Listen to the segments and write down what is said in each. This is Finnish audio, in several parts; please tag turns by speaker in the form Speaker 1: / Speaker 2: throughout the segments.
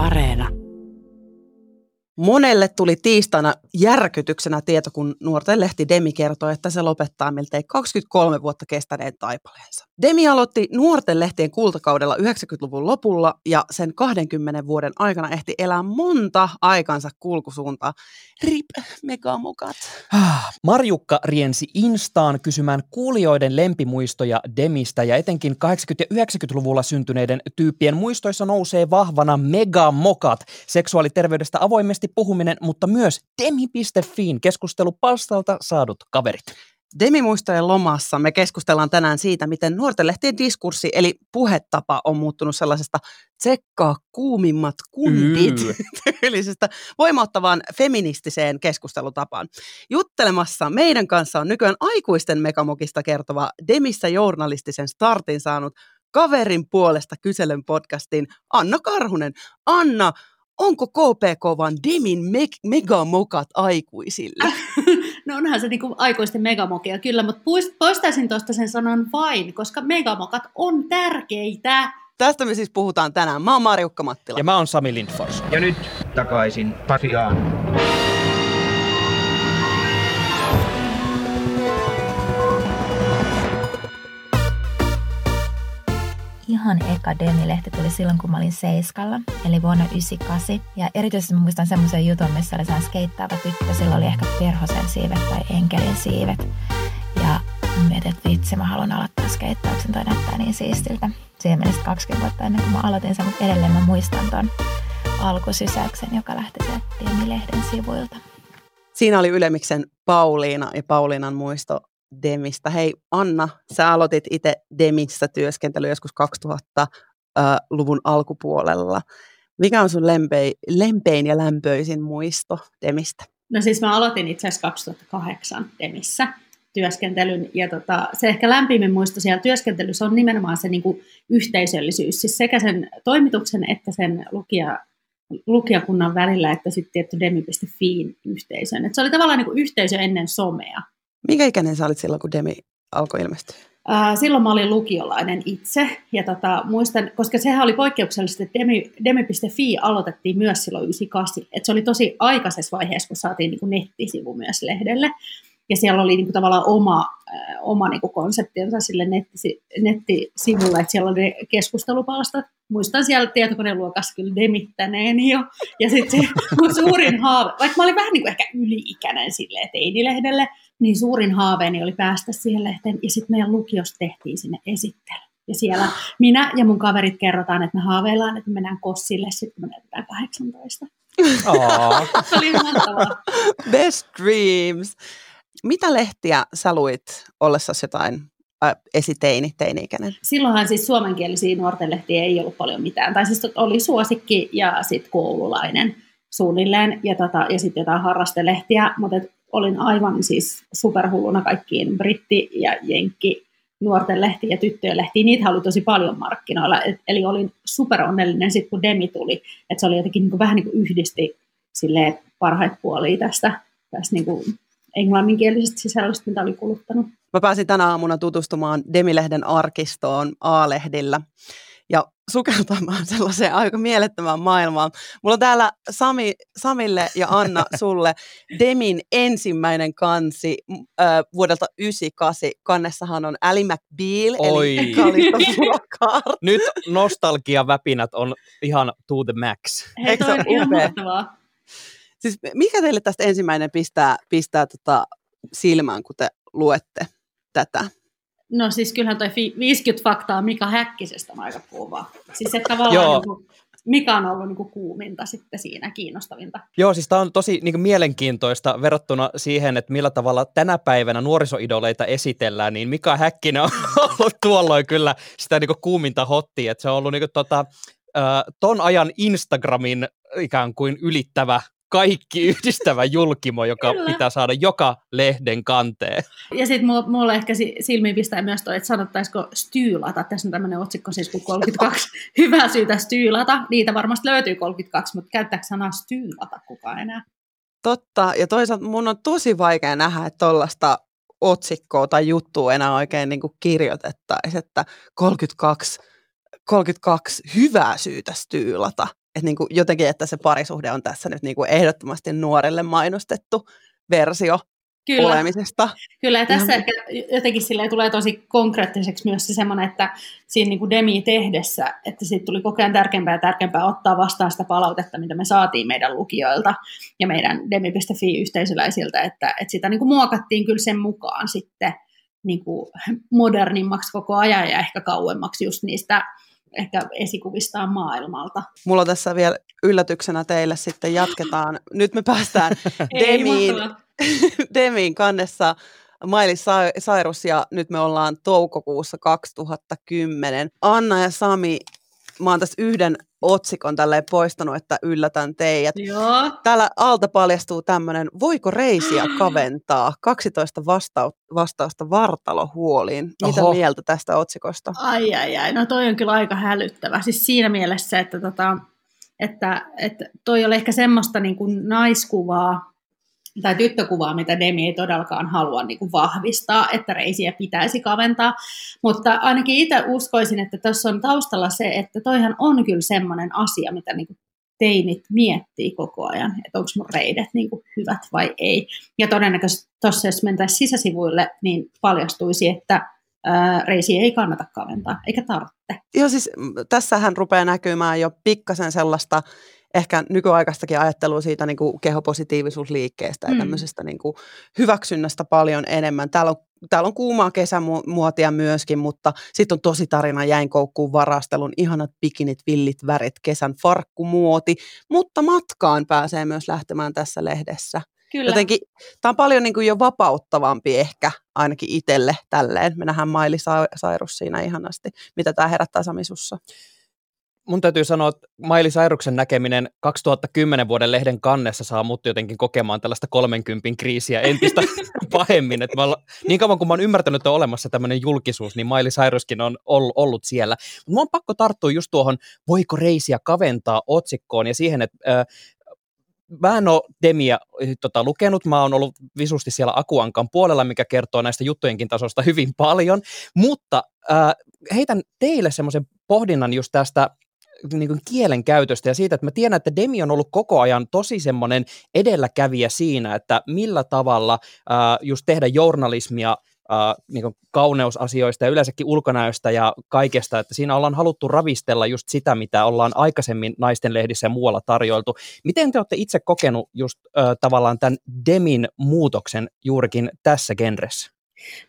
Speaker 1: Areena.
Speaker 2: Monelle tuli tiistaina järkytyksenä tieto, kun nuorten lehti Demi kertoi, että se lopettaa miltei 23 vuotta kestäneen taipaleensa. Demi aloitti nuorten lehtien kultakaudella 90-luvun lopulla ja sen 20 vuoden aikana ehti elää monta aikansa kulkusuuntaa. Rip, megamokat.
Speaker 3: Ah, Marjukka riensi Instaan kysymään kuulijoiden lempimuistoja Demistä ja etenkin 80- ja 90-luvulla syntyneiden tyyppien muistoissa nousee vahvana megamokat, seksuaaliterveydestä avoimesti puhuminen, mutta myös demi.fiin keskustelupalstalta saadut kaverit.
Speaker 2: Demimuistojen lomassa me keskustellaan tänään siitä, miten nuorten lehtien diskurssi eli puhetapa on muuttunut sellaisesta tsekkaa kuumimmat kuntit
Speaker 3: Mm.
Speaker 2: tyylisestä voimauttavaan feministiseen keskustelutapaan. Juttelemassa meidän kanssa on nykyään aikuisten megamokista kertova Demissä journalistisen startin saanut kaverin puolesta kyselyn podcastin Anna Karhunen. Anna, onko KPK vaan Demin meg- megamokat aikuisille?
Speaker 4: No onhan se niinku aikuisten megamokia kyllä, mutta poistaisin tuosta sen sanan vain, koska megamokat on tärkeitä.
Speaker 2: Tästä me siis puhutaan tänään. Mä oon Marjukka Mattila.
Speaker 3: Ja mä oon Sami Lindfors.
Speaker 5: Ja nyt takaisin Pasiaan.
Speaker 6: Ihan eka Demi-lehti tuli silloin, kun mä olin Seiskalla, eli vuonna 98. Ja erityisesti mä muistan semmoisen jutun, missä oli sellainen skeittaava tyttö. Sillä oli ehkä perhosen siivet tai enkelin siivet. Ja mietin, että vitsi, mä haluan aloittaa skeittauksen, toi näyttää niin siistiltä. Siihen meni sitten 20 vuotta ennen kuin mä aloitin sen, mutta edelleen mä muistan ton alkusysäyksen, joka lähti sieltä Demi-lehden sivuilta.
Speaker 2: Siinä oli Ylemiksen Pauliina ja Pauliinan muisto Demistä. Hei Anna, sä aloitit itse Demissä työskentely joskus 2000-luvun alkupuolella. Mikä on sun lempein, lempein ja lämpöisin muisto Demistä?
Speaker 4: No siis mä aloitin itse asiassa 2008 Demissä työskentelyn, ja tota, se ehkä lämpimin muisto siellä työskentelyssä on nimenomaan se niin kuin yhteisöllisyys, siis sekä sen toimituksen että sen lukija, lukijakunnan välillä, että sitten tietty demi.fiin yhteisön. Et se oli tavallaan niin kuin yhteisö ennen somea.
Speaker 2: Mikä ikäinen sä olit silloin, kun Demi alkoi ilmestyä?
Speaker 4: Ää, Silloin mä olin lukiolainen itse, ja tota, muistan, koska sehän oli poikkeuksellisesti, että Demi, Demi.fi aloitettiin myös silloin 98, että se oli tosi aikaisessa vaiheessa, kun saatiin niin kuin nettisivu myös lehdelle, ja siellä oli niin kuin tavallaan oma, äh, oma niin kuin konseptinsa sille nettisi, nettisivulle, että siellä oli keskustelupalstat. Muistan siellä tietokoneluokassa kyllä demittäneen jo. Ja sitten se mun suurin haave, vaikka mä olin vähän niin kuin ehkä yli-ikäinen silleen teinilehdelle, niin suurin haaveeni oli päästä siihen lehteen. Ja sitten meidän lukiosta tehtiin sinne esittely. Ja siellä minä ja mun kaverit kerrotaan, että me haaveillaan, että me mennään kossille sitten, me näytetään 18.
Speaker 3: Aa.
Speaker 4: Se oli mahtavaa.
Speaker 2: Best Dreams! Mitä lehtiä sä luit ollessasi jotain äh, esiteini, teini-ikäinen?
Speaker 4: silloinhan siis suomenkielisiä nuortenlehtiä ei ollut paljon mitään. Tai siis oli suosikki ja sitten koululainen suunnilleen ja, tota, ja sitten jotain harrastelehtiä, mutta et olin aivan siis superhulluna kaikkiin britti- ja jenkki nuorten lehtiä ja tyttöjen lehtiä. Niitä oli tosi paljon markkinoilla. Et, eli olin super onnellinen sitten, kun Demi tuli. Että se oli jotenkin niin kuin, vähän niin kuin yhdisti silleen parhaita puolia tästä, tästä niin kuin englanninkielisestä sisällöstä, mitä oli kuluttanut.
Speaker 2: Mä pääsin tänä aamuna tutustumaan Demilehden arkistoon A-lehdillä ja sukeltamaan sellaiseen aika mielettömään maailmaan. Mulla on täällä Sami, Samille ja Anna sulle Demin ensimmäinen kansi äh, vuodelta 98. Kannessahan on Ali McBeal,
Speaker 3: Oi.
Speaker 2: eli.
Speaker 3: Nyt nostalgiaväpinät on ihan to the max.
Speaker 4: Hei,
Speaker 2: Eikö
Speaker 4: toi on ihan mahtavaa.
Speaker 2: Siis mikä teille tästä ensimmäinen pistää, pistää tota silmään, kun te luette tätä?
Speaker 4: No siis kyllähän toi fi- 50 faktaa Mika Häkkisestä on aika kuva. Siis että tavallaan
Speaker 3: Joo.
Speaker 4: niin kuin, Mika on ollut niin kuin kuuminta sitten siinä, kiinnostavinta.
Speaker 3: Joo, siis tämä on tosi niin kuin, mielenkiintoista verrattuna siihen, että millä tavalla tänä päivänä nuorisoidoleita esitellään, niin Mika Häkkinen on ollut tuolloin kyllä sitä niin kuin, kuuminta hottia, että se on ollut niin kuin, tota, ton ajan Instagramin ikään kuin ylittävä kaikki yhdistävä julkimo, joka
Speaker 4: Kyllä.
Speaker 3: pitää saada joka lehden kanteen.
Speaker 4: Ja sitten mulle ehkä si- silmiin pistää myös toi, että sanottaisiko styylata. Tässä on tämmöinen otsikko siis kuin 32 hyvää syytä styylata. Niitä varmasti löytyy 32, mutta käyttääkö sanaa styylata kukaan enää?
Speaker 2: Totta, ja toisaalta mun on tosi vaikea nähdä, että tuollaista otsikkoa tai juttua enää oikein niin kuin kirjoitettaisiin, että 32, 32 hyvää syytä styylata. Että niin kuin jotenkin, että se parisuhde on tässä nyt niin kuin ehdottomasti nuorelle mainostettu versio Kyllä. olemisesta.
Speaker 4: Kyllä, ja tässä Ihan... ehkä jotenkin sille tulee tosi konkreettiseksi myös se semmoinen, että siinä niin kuin Demi tehdessä, että siitä tuli koko ajan tärkeämpää ja tärkeämpää ottaa vastaan sitä palautetta, mitä me saatiin meidän lukijoilta ja meidän demi.fi-yhteisöläisiltä, että, että sitä niin kuin muokattiin kyllä sen mukaan sitten niin kuin modernimmaksi koko ajan ja ehkä kauemmaksi just niistä ehkä esikuvistaan maailmalta.
Speaker 2: Mulla on tässä vielä yllätyksenä teille sitten jatketaan. Nyt me päästään Demiin, Demiin kannessa Miley Cyrus ja nyt me ollaan toukokuussa 2010. Anna ja Sami, mä oon tässä yhden otsikon tälleen poistanut, että yllätän teidät.
Speaker 4: Joo.
Speaker 2: Täällä alta paljastuu tämmöinen, voiko reisiä kaventaa? 12 vastau- vastausta vartalohuoliin. Mitä Oho. mieltä tästä otsikosta?
Speaker 4: Ai ai ai, no toi on kyllä aika hälyttävä. Siis siinä mielessä, että, tota, että, että toi oli ehkä semmoista niin kuin naiskuvaa, tai tyttökuvaa, mitä Demi ei todellakaan halua niin kuin vahvistaa, että reisiä pitäisi kaventaa. Mutta ainakin itse uskoisin, että tässä on taustalla se, että toihan on kyllä semmoinen asia, mitä niin kuin teinit miettii koko ajan, että onko mun reidet niin kuin hyvät vai ei. Ja todennäköisesti tuossa, jos mentäisiin sisäsivuille, niin paljastuisi, että reisiä ei kannata kaventaa, eikä tarvitse.
Speaker 2: Joo, siis tässähän rupeaa näkymään jo pikkasen sellaista ehkä nykyaikaistakin ajattelua siitä niin kuin kehopositiivisuusliikkeestä ja mm. tämmöisestä niin kuin hyväksynnästä paljon enemmän. Täällä on, täällä on kuumaa kesämuotia myöskin, mutta sitten on tosi tarina jäinkoukkuun varastelun, ihanat bikinit, villit värit, kesän farkkumuoti, mutta matkaan pääsee myös lähtemään tässä lehdessä. Kyllä. Jotenkin tämä on paljon niin kuin jo vapauttavampi ehkä ainakin itselle tälleen. Me nähdään Maili Sairus siinä ihanasti. Mitä tämä herättää Samisussa?
Speaker 3: Mun täytyy sanoa, että Maili Sairuksen näkeminen 2010 vuoden lehden kannessa saa mut jotenkin kokemaan tällaista 30 kriisiä entistä pahemmin. Että olla, niin kauan kuin mä oon ymmärtänyt, että on olemassa tämmöinen julkisuus, niin Maili Sairuskin on ollut siellä. Mutta mä oon pakko tarttua just tuohon, voiko reisiä kaventaa otsikkoon ja siihen, että äh, mä en ole Demia tota, lukenut, mä oon ollut visusti siellä Akuankan puolella, mikä kertoo näistä juttujenkin tasosta hyvin paljon, mutta äh, heitän teille semmoisen pohdinnan just tästä niin kuin kielen käytöstä ja siitä, että mä tiedän, että Demi on ollut koko ajan tosi semmoinen edelläkävijä siinä, että millä tavalla äh, just tehdä journalismia äh, niin kuin kauneusasioista ja yleensäkin ulkonäöstä ja kaikesta, että siinä ollaan haluttu ravistella just sitä, mitä ollaan aikaisemmin naisten lehdissä ja muualla tarjoiltu. Miten te olette itse kokenut just äh, tavallaan tämän Demin muutoksen juurikin tässä genressä?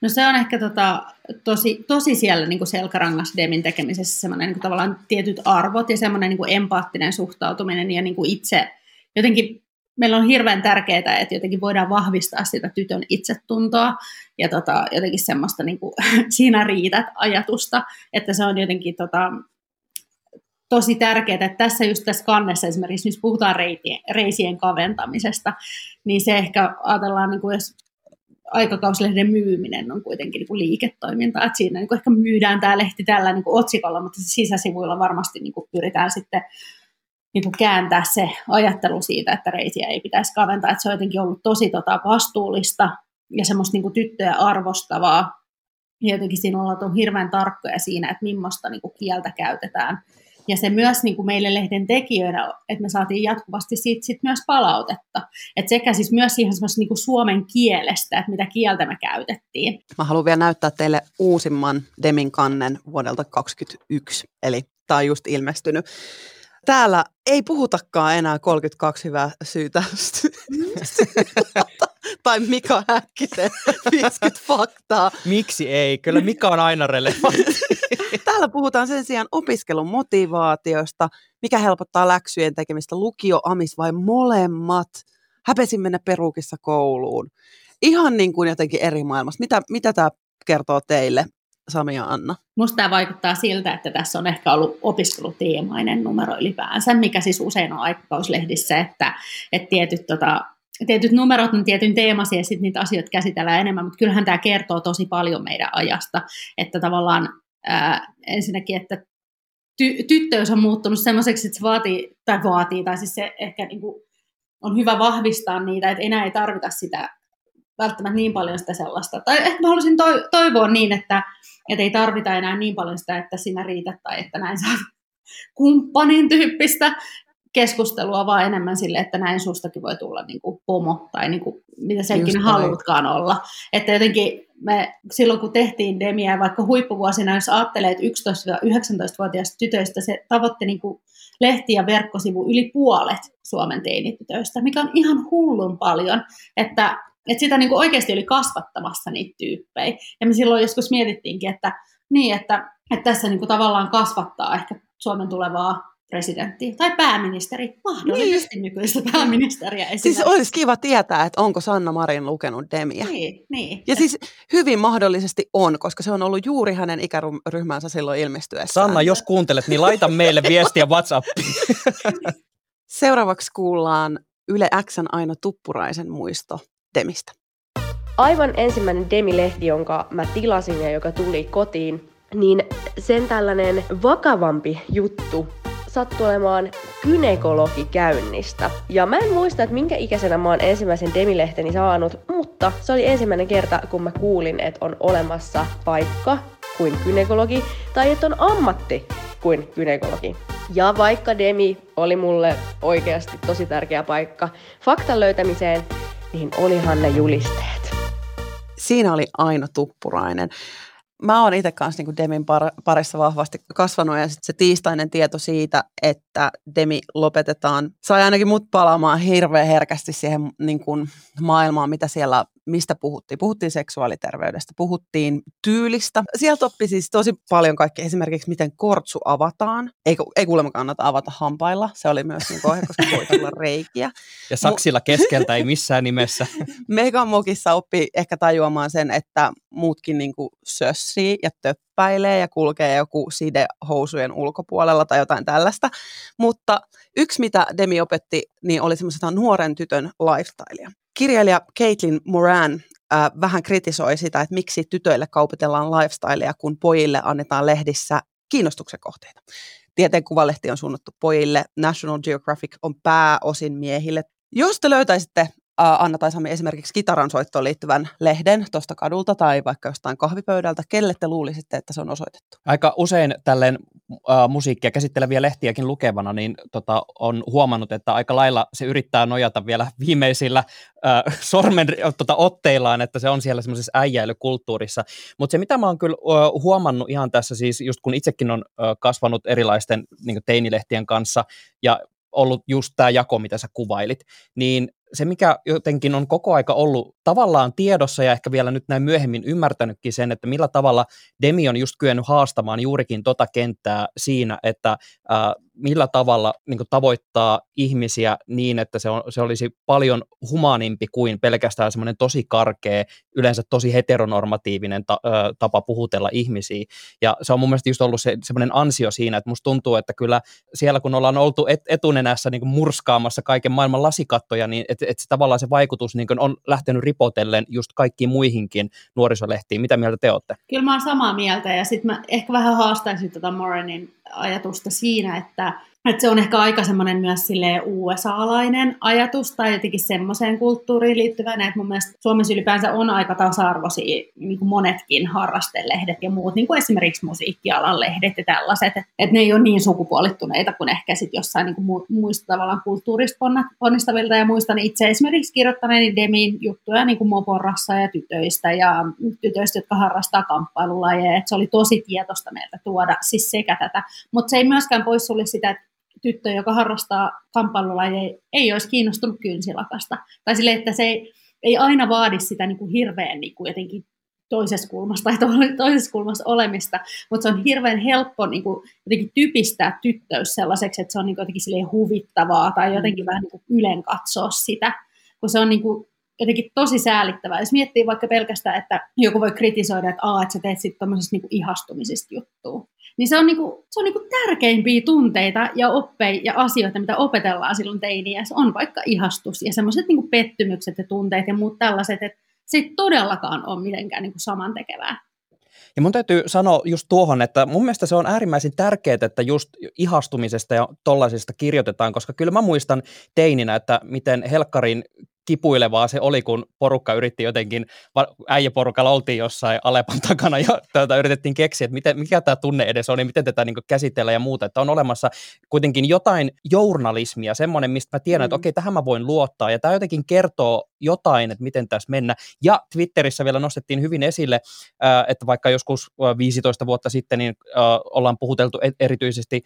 Speaker 4: No se on ehkä tota, tosi, tosi siellä niin selkärangas Demin tekemisessä semmoinen niin tavallaan tietyt arvot ja semmoinen niin empaattinen suhtautuminen ja niin itse jotenkin meillä on hirveän tärkeää, että jotenkin voidaan vahvistaa sitä tytön itsetuntoa ja tota, jotenkin semmoista niin kuin, siinä riität ajatusta, että se on jotenkin tota, tosi tärkeää, että tässä just tässä kannessa esimerkiksi, jos puhutaan reitien, reisien kaventamisesta, niin se ehkä ajatellaan, niin kuin jos aikakauslehden myyminen on kuitenkin niin kuin liiketoiminta, että siinä niin kuin ehkä myydään tämä lehti tällä niin kuin otsikolla, mutta sisäsivuilla varmasti niin kuin pyritään sitten niin kuin kääntää se ajattelu siitä, että reisiä ei pitäisi kaventaa, että se on jotenkin ollut tosi tota, vastuullista ja semmoista niin kuin tyttöjä arvostavaa, ja jotenkin siinä ollaan hirveän tarkkoja siinä, että millaista niin kuin kieltä käytetään ja se myös niin kuin meille lehden tekijöinä, että me saatiin jatkuvasti siitä sit myös palautetta. Et sekä siis myös ihan niin kuin suomen kielestä, että mitä kieltä me käytettiin.
Speaker 2: Mä haluan vielä näyttää teille uusimman Demin kannen vuodelta 2021, eli tämä on just ilmestynyt. Täällä ei puhutakaan enää 32 hyvää syytä. tai Mika Häkkisen 50 faktaa.
Speaker 3: Miksi ei? Kyllä Mika on aina relevantti.
Speaker 2: Täällä puhutaan sen sijaan opiskelun motivaatiosta, mikä helpottaa läksyjen tekemistä, lukio, amis vai molemmat. Häpesin mennä perukissa kouluun. Ihan niin kuin jotenkin eri maailmassa. Mitä, mitä tämä kertoo teille, Sami ja Anna?
Speaker 4: Musta tämä vaikuttaa siltä, että tässä on ehkä ollut opiskeluteemainen numero ylipäänsä, mikä siis usein on aikakauslehdissä, että, että tietyt tota, tietyt numerot on tietyn teemasi ja sitten niitä asioita käsitellään enemmän, mutta kyllähän tämä kertoo tosi paljon meidän ajasta, että tavallaan ää, ensinnäkin, että ty- tyttöys on muuttunut semmoiseksi, että se vaatii, tai vaatii, tai siis se ehkä niin kuin on hyvä vahvistaa niitä, että enää ei tarvita sitä välttämättä niin paljon sitä sellaista. Tai ehkä mä haluaisin to- toivoa niin, että, että ei tarvita enää niin paljon sitä, että sinä riität tai että näin saa kumppanin tyyppistä keskustelua, vaan enemmän sille, että näin sustakin voi tulla niin kuin pomo tai niin kuin, mitä
Speaker 2: näin.
Speaker 4: haluutkaan olla. Että jotenkin me silloin kun tehtiin Demiä, vaikka huippuvuosina, jos ajattelee, että 11-19-vuotiaista tytöistä se tavoitti niin kuin lehti- ja verkkosivu yli puolet Suomen teinitytöistä, mikä on ihan hullun paljon, että, että sitä niin kuin oikeasti oli kasvattamassa niitä tyyppejä. Ja me silloin joskus mietittiinkin, että, niin, että, että tässä niin kuin tavallaan kasvattaa ehkä Suomen tulevaa presidenttiä tai pääministeri, mahdollisesti niin. nykyistä pääministeriä
Speaker 2: Siis
Speaker 4: esimerkiksi.
Speaker 2: olisi kiva tietää, että onko Sanna Marin lukenut Demiä.
Speaker 4: Niin, niin.
Speaker 2: Ja siis hyvin mahdollisesti on, koska se on ollut juuri hänen ikäryhmänsä silloin ilmestyessään.
Speaker 3: Sanna, jos kuuntelet, niin laita meille viestiä WhatsAppiin.
Speaker 2: Seuraavaksi kuullaan Yle Xn Aino Tuppuraisen muisto Demistä.
Speaker 1: aivan ensimmäinen Demi-lehti, jonka mä tilasin ja joka tuli kotiin, niin sen tällainen vakavampi juttu sattui olemaan gynekologikäynnistä. Ja mä en muista, että minkä ikäisenä mä oon ensimmäisen Demi-lehteni saanut, mutta se oli ensimmäinen kerta, kun mä kuulin, että on olemassa paikka kuin gynekologi, tai että on ammatti kuin gynekologi. Ja vaikka Demi oli mulle oikeasti tosi tärkeä paikka faktan löytämiseen, niin olihan ne julisteet.
Speaker 2: Siinä oli Aino Tuppurainen. Mä oon itse kanssa niin Demin par- parissa vahvasti kasvanut ja sit se tiistainen tieto siitä, että Demi lopetetaan, sai ainakin mut palaamaan hirveän herkästi siihen niin kuin maailmaan, mitä siellä, mistä puhuttiin. Puhuttiin seksuaaliterveydestä, puhuttiin tyylistä. Sieltä oppi siis tosi paljon kaikkea, esimerkiksi miten kortsu avataan. Ei, ei kuulemma kannata avata hampailla, se oli myös niin kohe, koska voi tulla reikiä.
Speaker 3: Ja saksilla keskeltä ei missään nimessä.
Speaker 2: Megamokissa oppii ehkä tajuamaan sen, että muutkin niin kuin sössii ja töppäilee ja kulkee joku side housujen ulkopuolella tai jotain tällaista. Mutta yksi, mitä Demi opetti, niin oli semmoisesta nuoren tytön lifestylea. Kirjailija Caitlin Moran äh, vähän kritisoi sitä, että miksi tytöille kaupitellaan lifestylea, kun pojille annetaan lehdissä kiinnostuksen kohteita. Tieteen kuvalehti on suunnattu pojille, National Geographic on pääosin miehille. Jos te löytäisitte Anna tai Sami esimerkiksi kitaran soittoon liittyvän lehden tuosta kadulta tai vaikka jostain kahvipöydältä, kelle te luulisitte, että se on osoitettu?
Speaker 3: Aika usein tälleen äh, musiikkia käsitteleviä lehtiäkin lukevana, niin tota, on huomannut, että aika lailla se yrittää nojata vielä viimeisillä äh, sormen tota, otteillaan, että se on siellä semmoisessa äijäilykulttuurissa. Mutta se, mitä mä oon kyllä äh, huomannut ihan tässä siis, just kun itsekin on äh, kasvanut erilaisten niin teinilehtien kanssa ja ollut just tämä jako, mitä sä kuvailit, niin se, mikä jotenkin on koko aika ollut tavallaan tiedossa ja ehkä vielä nyt näin myöhemmin ymmärtänytkin sen, että millä tavalla Demi on just kyennyt haastamaan juurikin tota kenttää siinä, että ää, millä tavalla niin tavoittaa ihmisiä niin, että se, on, se olisi paljon humanimpi kuin pelkästään semmoinen tosi karkea, yleensä tosi heteronormatiivinen ta, ää, tapa puhutella ihmisiä. Ja se on mun mielestä just ollut se, semmoinen ansio siinä, että musta tuntuu, että kyllä siellä kun ollaan oltu et, etunenässä niin murskaamassa kaiken maailman lasikattoja, niin että et tavallaan se vaikutus niin on lähtenyt ripotellen just kaikkiin muihinkin nuorisolehtiin. Mitä mieltä te olette?
Speaker 4: Kyllä mä oon samaa mieltä ja sitten mä ehkä vähän haastaisin tätä Morenin ajatusta siinä, että, että se on ehkä aika semmoinen myös silleen USA-alainen ajatus tai jotenkin semmoiseen kulttuuriin liittyvänä, että mun mielestä Suomessa ylipäänsä on aika tasa-arvoisia niin kuin monetkin harrastelehdet ja muut, niin kuin esimerkiksi musiikkialan lehdet ja tällaiset, että, ne ei ole niin sukupuolittuneita kuin ehkä sitten jossain niin kuin muista tavallaan kulttuurista ponnistavilta ja muistan itse esimerkiksi kirjoittaneeni Demin juttuja niin kuin moporassa ja tytöistä ja tytöistä, jotka harrastaa kamppailulajeja, että se oli tosi tietoista meiltä tuoda siis sekä tätä, mutta se ei myöskään poissulje sitä, että tyttö, joka harrastaa kamppailulajeja, ei olisi kiinnostunut kynsilakasta. Tai sille, että se ei, ei aina vaadi sitä niin kuin hirveän niin kuin jotenkin toisessa kulmassa tai toisessa kulmassa olemista, mutta se on hirveän helppo niin kuin, jotenkin typistää tyttöys sellaiseksi, että se on niin kuin, jotenkin huvittavaa tai jotenkin vähän niin kuin ylen katsoa sitä, kun se on niin kuin, jotenkin tosi säälittävää. Jos miettii vaikka pelkästään, että joku voi kritisoida, että, Aa, että sä teet sitten tuommoisesta niin ihastumisesta juttua, niin se on, niinku, se on niinku tärkeimpiä tunteita ja oppeja ja asioita, mitä opetellaan silloin teiniä. Se on vaikka ihastus ja semmoiset niinku pettymykset ja tunteet ja muut tällaiset, että se ei todellakaan ole mitenkään niinku samantekevää.
Speaker 3: Ja mun täytyy sanoa just tuohon, että mun mielestä se on äärimmäisen tärkeää, että just ihastumisesta ja tollaisista kirjoitetaan, koska kyllä mä muistan teininä, että miten Helkkarin kipuilevaa se oli, kun porukka yritti jotenkin, äijäporukalla oltiin jossain Alepan takana ja tätä yritettiin keksiä, että miten, mikä tämä tunne edes on, niin miten tätä niin käsitellä ja muuta, että on olemassa kuitenkin jotain journalismia, semmoinen, mistä mä tiedän, mm. että okei, tähän mä voin luottaa ja tämä jotenkin kertoo jotain, että miten tässä mennä. Ja Twitterissä vielä nostettiin hyvin esille, että vaikka joskus 15 vuotta sitten niin ollaan puhuteltu e-, erityisesti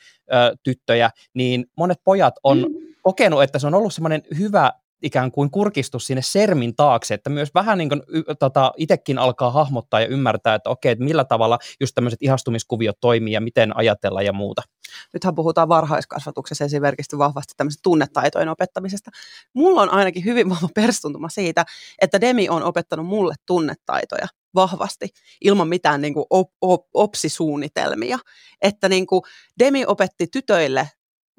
Speaker 3: tyttöjä, niin monet pojat on mm. kokenut, että se on ollut semmoinen hyvä ikään kuin kurkistus sinne sermin taakse, että myös vähän niin kuin, tota, itsekin alkaa hahmottaa ja ymmärtää, että okei, että millä tavalla just tämmöiset ihastumiskuviot toimii ja miten ajatella ja muuta.
Speaker 2: Nythän puhutaan varhaiskasvatuksessa esimerkiksi vahvasti tämmöisestä tunnetaitojen opettamisesta. Mulla on ainakin hyvin vahva perstuntuma siitä, että Demi on opettanut mulle tunnetaitoja vahvasti ilman mitään niin kuin op, op, opsisuunnitelmia. Että niin kuin Demi opetti tytöille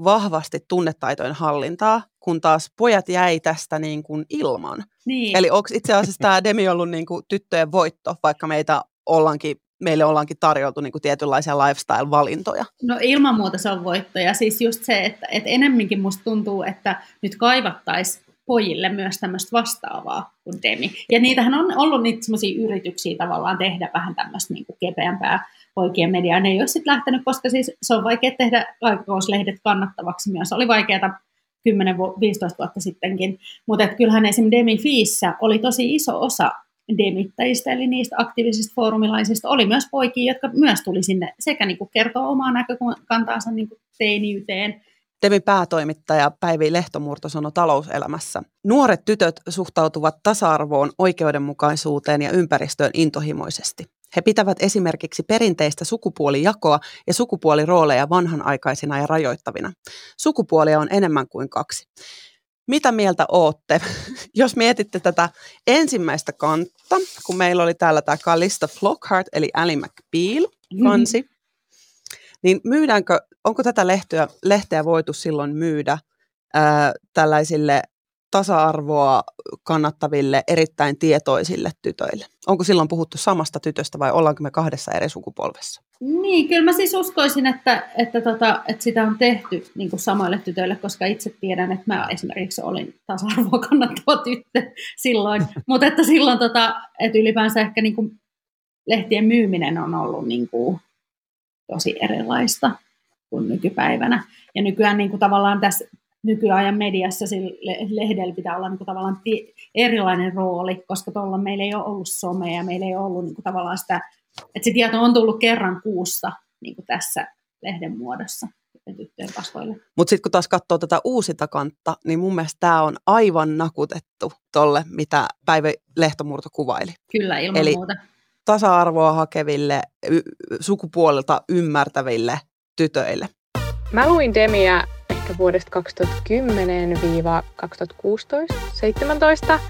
Speaker 2: vahvasti tunnetaitojen hallintaa, kun taas pojat jäi tästä niin kuin ilman. Niin. Eli onko itse asiassa tämä Demi ollut niin kuin tyttöjen voitto, vaikka meitä ollaankin meille ollaankin tarjoltu niin kuin tietynlaisia lifestyle-valintoja.
Speaker 4: No ilman muuta se on voitto. Ja siis just se, että, että enemminkin musta tuntuu, että nyt kaivattaisiin pojille myös tämmöistä vastaavaa kuin Demi. Ja niitähän on ollut niitä semmoisia yrityksiä tavallaan tehdä vähän tämmöistä niin kuin kepeämpää poikien mediaa. Ne ei ole sitten lähtenyt, koska siis se on vaikea tehdä aikakauslehdet kannattavaksi myös. Oli vaikeaa 10-15 vuotta sittenkin. Mutta kyllähän esimerkiksi Demi Fiissä oli tosi iso osa demittäjistä, eli niistä aktiivisista foorumilaisista, oli myös poikia, jotka myös tuli sinne sekä niin kuin kertoa omaa näkökantaansa niin kuin teiniyteen,
Speaker 2: Demin päätoimittaja Päivi Lehtomurto sanoi talouselämässä. Nuoret tytöt suhtautuvat tasa-arvoon, oikeudenmukaisuuteen ja ympäristöön intohimoisesti. He pitävät esimerkiksi perinteistä sukupuolijakoa ja sukupuolirooleja vanhanaikaisina ja rajoittavina. Sukupuolia on enemmän kuin kaksi. Mitä mieltä ootte, jos mietitte tätä ensimmäistä kantta, kun meillä oli täällä tämä Calista Flockhart eli Ali McBeal kansi, mm-hmm. niin myydäänkö, onko tätä lehteä, lehteä voitu silloin myydä ää, tällaisille tasa-arvoa kannattaville, erittäin tietoisille tytöille? Onko silloin puhuttu samasta tytöstä vai ollaanko me kahdessa eri sukupolvessa?
Speaker 4: Niin, kyllä mä siis uskoisin, että, että, tota, että sitä on tehty niin kuin samoille tytöille, koska itse tiedän, että mä esimerkiksi olin tasa-arvoa kannattava tyttö silloin, mutta että silloin tota, että ylipäänsä ehkä niin kuin lehtien myyminen on ollut niin kuin tosi erilaista kuin nykypäivänä. Ja nykyään niin kuin tavallaan tässä nykyajan mediassa sille lehdellä pitää olla niin kuin tavallaan erilainen rooli, koska tuolla meillä ei ole ollut somea, meillä ei ole ollut niin kuin tavallaan sitä, että se tieto on tullut kerran kuusta niin kuin tässä lehden muodossa tyttöjen kasvoille.
Speaker 2: Mutta sitten kun taas katsoo tätä uusinta kantta, niin mun mielestä tämä on aivan nakutettu tolle, mitä Päivä Lehtomurto kuvaili.
Speaker 4: Kyllä, ilman
Speaker 2: Eli
Speaker 4: muuta.
Speaker 2: tasa-arvoa hakeville, y- sukupuolelta ymmärtäville tytöille.
Speaker 7: Mä luin Demiä ehkä vuodesta 2010-2016-17.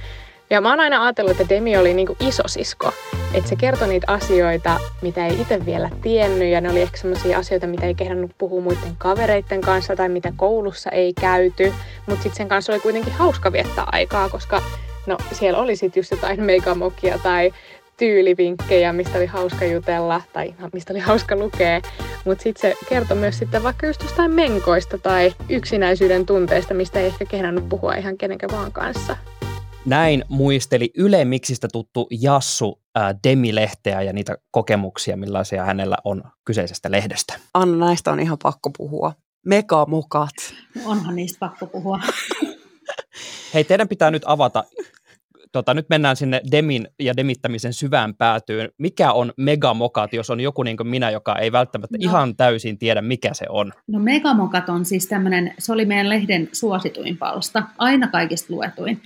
Speaker 7: Ja mä oon aina ajatellut, että Demi oli niinku isosisko. Että se kertoi niitä asioita, mitä ei itse vielä tiennyt. Ja ne oli ehkä sellaisia asioita, mitä ei kehdannut puhua muiden kavereiden kanssa tai mitä koulussa ei käyty. Mutta sitten sen kanssa oli kuitenkin hauska viettää aikaa, koska no, siellä oli sitten just jotain megamokia tai tyylivinkkejä, mistä oli hauska jutella tai no, mistä oli hauska lukea. Mutta sitten se kertoi myös sitten vaikka just jostain menkoista tai yksinäisyyden tunteesta, mistä ei ehkä kehdannut puhua ihan kenenkään vaan kanssa.
Speaker 3: Näin muisteli Yle Miksistä tuttu Jassu äh, Demi-lehteä ja niitä kokemuksia, millaisia hänellä on kyseisestä lehdestä.
Speaker 2: Anna, näistä on ihan pakko puhua. Megamokat.
Speaker 4: Onhan niistä pakko puhua.
Speaker 3: Hei, teidän pitää nyt avata tota, nyt mennään sinne demin ja demittämisen syvään päätyyn. Mikä on megamokat, jos on joku niin kuin minä, joka ei välttämättä no. ihan täysin tiedä, mikä se on?
Speaker 4: No megamokat on siis tämmöinen, se oli meidän lehden suosituin palsta, aina kaikista luetuin.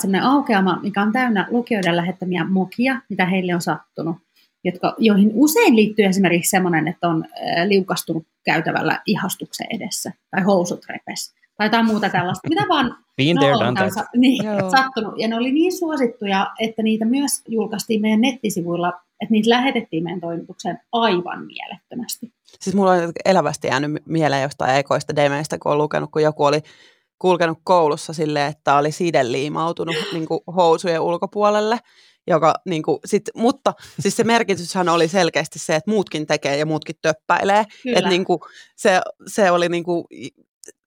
Speaker 4: Semmoinen aukeama, mikä on täynnä lukijoiden lähettämiä mokia, mitä heille on sattunut, jotka, joihin usein liittyy esimerkiksi semmoinen, että on liukastunut käytävällä ihastuksen edessä tai housut repes tai jotain muuta tällaista, mitä vaan
Speaker 3: Been there, done that.
Speaker 4: Niin, sattunut. Ja ne oli niin suosittuja, että niitä myös julkaistiin meidän nettisivuilla, että niitä lähetettiin meidän toimitukseen aivan mielettömästi.
Speaker 2: Siis mulla on elävästi jäänyt mieleen jostain ekoista demeistä, kun on lukenut, kun joku oli kulkenut koulussa silleen, että oli sideliimautunut niin kuin housujen ulkopuolelle. Joka, niin kuin, sit, mutta siis se merkityshän oli selkeästi se, että muutkin tekee ja muutkin töppäilee. Et, niin kuin, se, se oli niin kuin,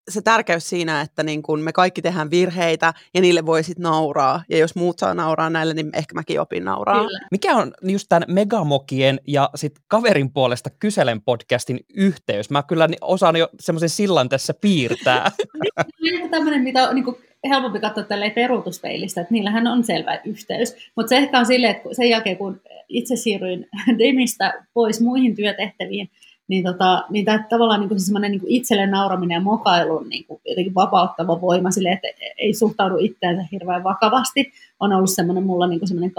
Speaker 2: se tärkeys siinä, että niin kun me kaikki tehdään virheitä ja niille voi sitten nauraa. Ja jos muut saa nauraa näille, niin ehkä mäkin opin nauraa.
Speaker 4: Kyllä.
Speaker 3: Mikä on just tämän Megamokien ja sit kaverin puolesta kyselen podcastin yhteys? Mä kyllä osaan jo semmoisen sillan tässä piirtää.
Speaker 4: Niin, tämmöinen, mitä on niin kuin, helpompi katsoa tälleen peruutuspeilistä, että niillähän on selvä yhteys. Mutta se ehkä on silleen, että kun- sen jälkeen kun itse siirryin Demistä pois muihin työtehtäviin, niin, tota, niin tämä tavallaan niin kuin se semmoinen niin kuin itselle nauraminen ja mokailun niin kuin jotenkin vapauttava voima sille, että ei suhtaudu itseänsä hirveän vakavasti, on ollut semmoinen mulla niin kuin semmoinen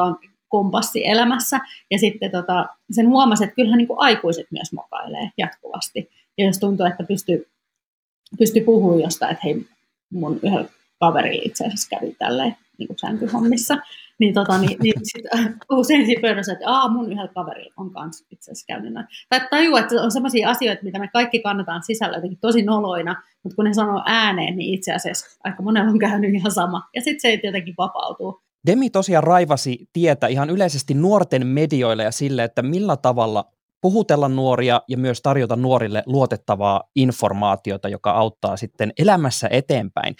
Speaker 4: kompassi elämässä. Ja sitten tota, sen huomasi, että kyllähän niin kuin aikuiset myös mokailee jatkuvasti. Ja jos tuntuu, että pystyy, pystyy puhumaan jostain, että hei, mun yhdellä kaverilla itse asiassa kävi tälleen niin kuin sänkyhommissa, niin, tota, niin, niin sit, usein siinä pöydässä, että Aa, mun yhdellä kaverilla on kanssa itse asiassa käynyt näin. Tai tajua, että on sellaisia asioita, mitä me kaikki kannataan sisällä jotenkin tosi noloina, mutta kun ne sanoo ääneen, niin itse asiassa aika monella on käynyt ihan sama. Ja sitten se jotenkin vapautuu.
Speaker 3: Demi tosiaan raivasi tietä ihan yleisesti nuorten medioille ja sille, että millä tavalla puhutella nuoria ja myös tarjota nuorille luotettavaa informaatiota, joka auttaa sitten elämässä eteenpäin.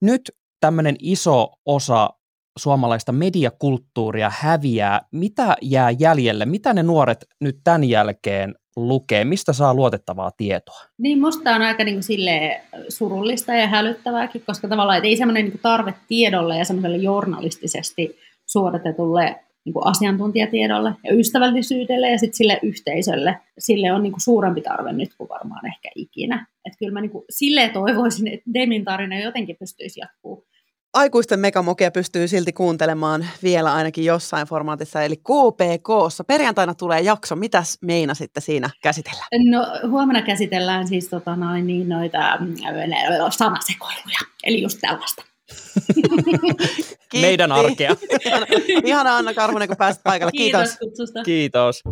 Speaker 3: Nyt tämmöinen iso osa suomalaista mediakulttuuria häviää. Mitä jää jäljelle? Mitä ne nuoret nyt tämän jälkeen lukee? Mistä saa luotettavaa tietoa?
Speaker 4: Niin musta on aika niin silleen surullista ja hälyttävääkin, koska tavallaan ei semmoinen niin tarve tiedolle ja semmoiselle journalistisesti suodatetulle niin kuin asiantuntijatiedolle ja ystävällisyydelle ja sitten sille yhteisölle, sille on niin kuin suurempi tarve nyt kuin varmaan ehkä ikinä. Että kyllä mä niin kuin silleen toivoisin, että Demin tarina jotenkin pystyisi jatkuu.
Speaker 2: Aikuisten megamokia pystyy silti kuuntelemaan vielä ainakin jossain formaatissa, eli KPKssa. Perjantaina tulee jakso. Mitäs meinasitte siinä käsitellä?
Speaker 4: No huomenna käsitellään siis tota noin, niin noita mm, sanasekoiluja, eli just tällaista.
Speaker 3: Meidän arkea.
Speaker 2: Ihana, ihana Anna Karhunen, kun pääsit paikalle. Kiitos.
Speaker 4: Kiitos kutsusta.
Speaker 3: Kiitos.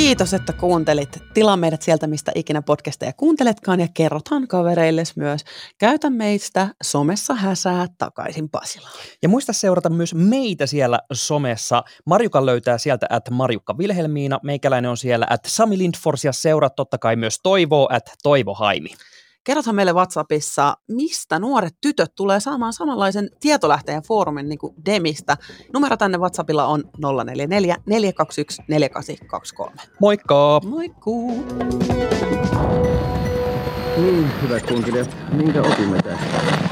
Speaker 2: Kiitos, että kuuntelit. Tilaa meidät sieltä, mistä ikinä podcasteja kuunteletkaan ja kerrotaan kavereilles myös. Käytä meistä somessa häsää takaisin Pasilaan.
Speaker 3: Ja muista seurata myös meitä siellä somessa. Marjuka löytää sieltä at Marjukka Vilhelmiina, meikäläinen on siellä at Sami Lindfors ja seuraa totta kai myös Toivoa at Toivo Haimi.
Speaker 2: Kerrothan meille WhatsAppissa, mistä nuoret tytöt tulee saamaan samanlaisen tietolähteen foorumin niin kuin Demistä. Numero tänne WhatsAppilla on 044 421 4823.
Speaker 3: Moikka!
Speaker 2: Moikkuu!
Speaker 5: Niin, hyvät kuuntelijat, minkä opimme tästä?